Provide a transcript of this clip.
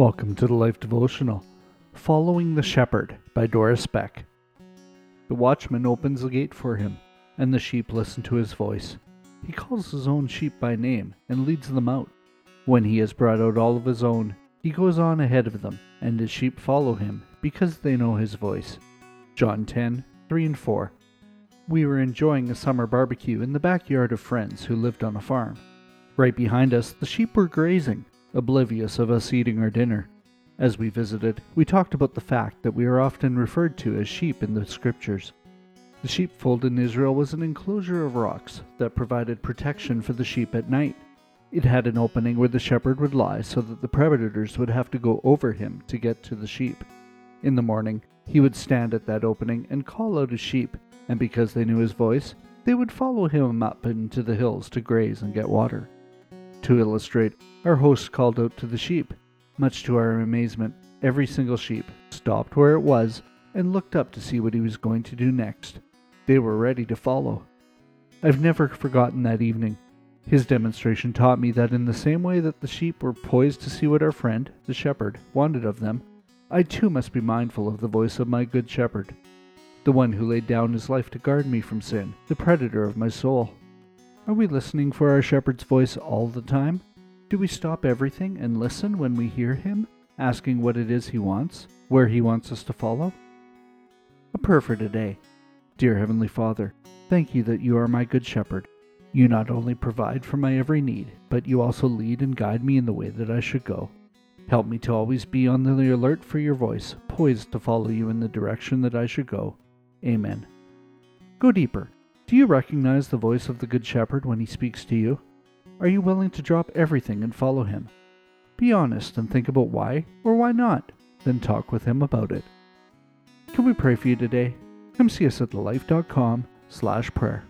Welcome to the Life Devotional, Following the Shepherd by Doris Beck. The watchman opens the gate for him, and the sheep listen to his voice. He calls his own sheep by name and leads them out. When he has brought out all of his own, he goes on ahead of them, and his sheep follow him because they know his voice. John 10 3 and 4. We were enjoying a summer barbecue in the backyard of friends who lived on a farm. Right behind us, the sheep were grazing oblivious of us eating our dinner. As we visited, we talked about the fact that we are often referred to as sheep in the scriptures. The sheepfold in Israel was an enclosure of rocks that provided protection for the sheep at night. It had an opening where the shepherd would lie so that the predators would have to go over him to get to the sheep. In the morning, he would stand at that opening and call out his sheep, and because they knew his voice, they would follow him up into the hills to graze and get water. To illustrate, our host called out to the sheep. Much to our amazement, every single sheep stopped where it was and looked up to see what he was going to do next. They were ready to follow. I've never forgotten that evening. His demonstration taught me that in the same way that the sheep were poised to see what our friend, the shepherd, wanted of them, I too must be mindful of the voice of my good shepherd, the one who laid down his life to guard me from sin, the predator of my soul. Are we listening for our shepherd's voice all the time? Do we stop everything and listen when we hear him, asking what it is he wants, where he wants us to follow? A prayer for today. Dear Heavenly Father, thank you that you are my good shepherd. You not only provide for my every need, but you also lead and guide me in the way that I should go. Help me to always be on the alert for your voice, poised to follow you in the direction that I should go. Amen. Go deeper do you recognize the voice of the Good Shepherd when he speaks to you? Are you willing to drop everything and follow him? Be honest and think about why or why not, then talk with him about it. Can we pray for you today? Come see us at thelife.com slash prayer.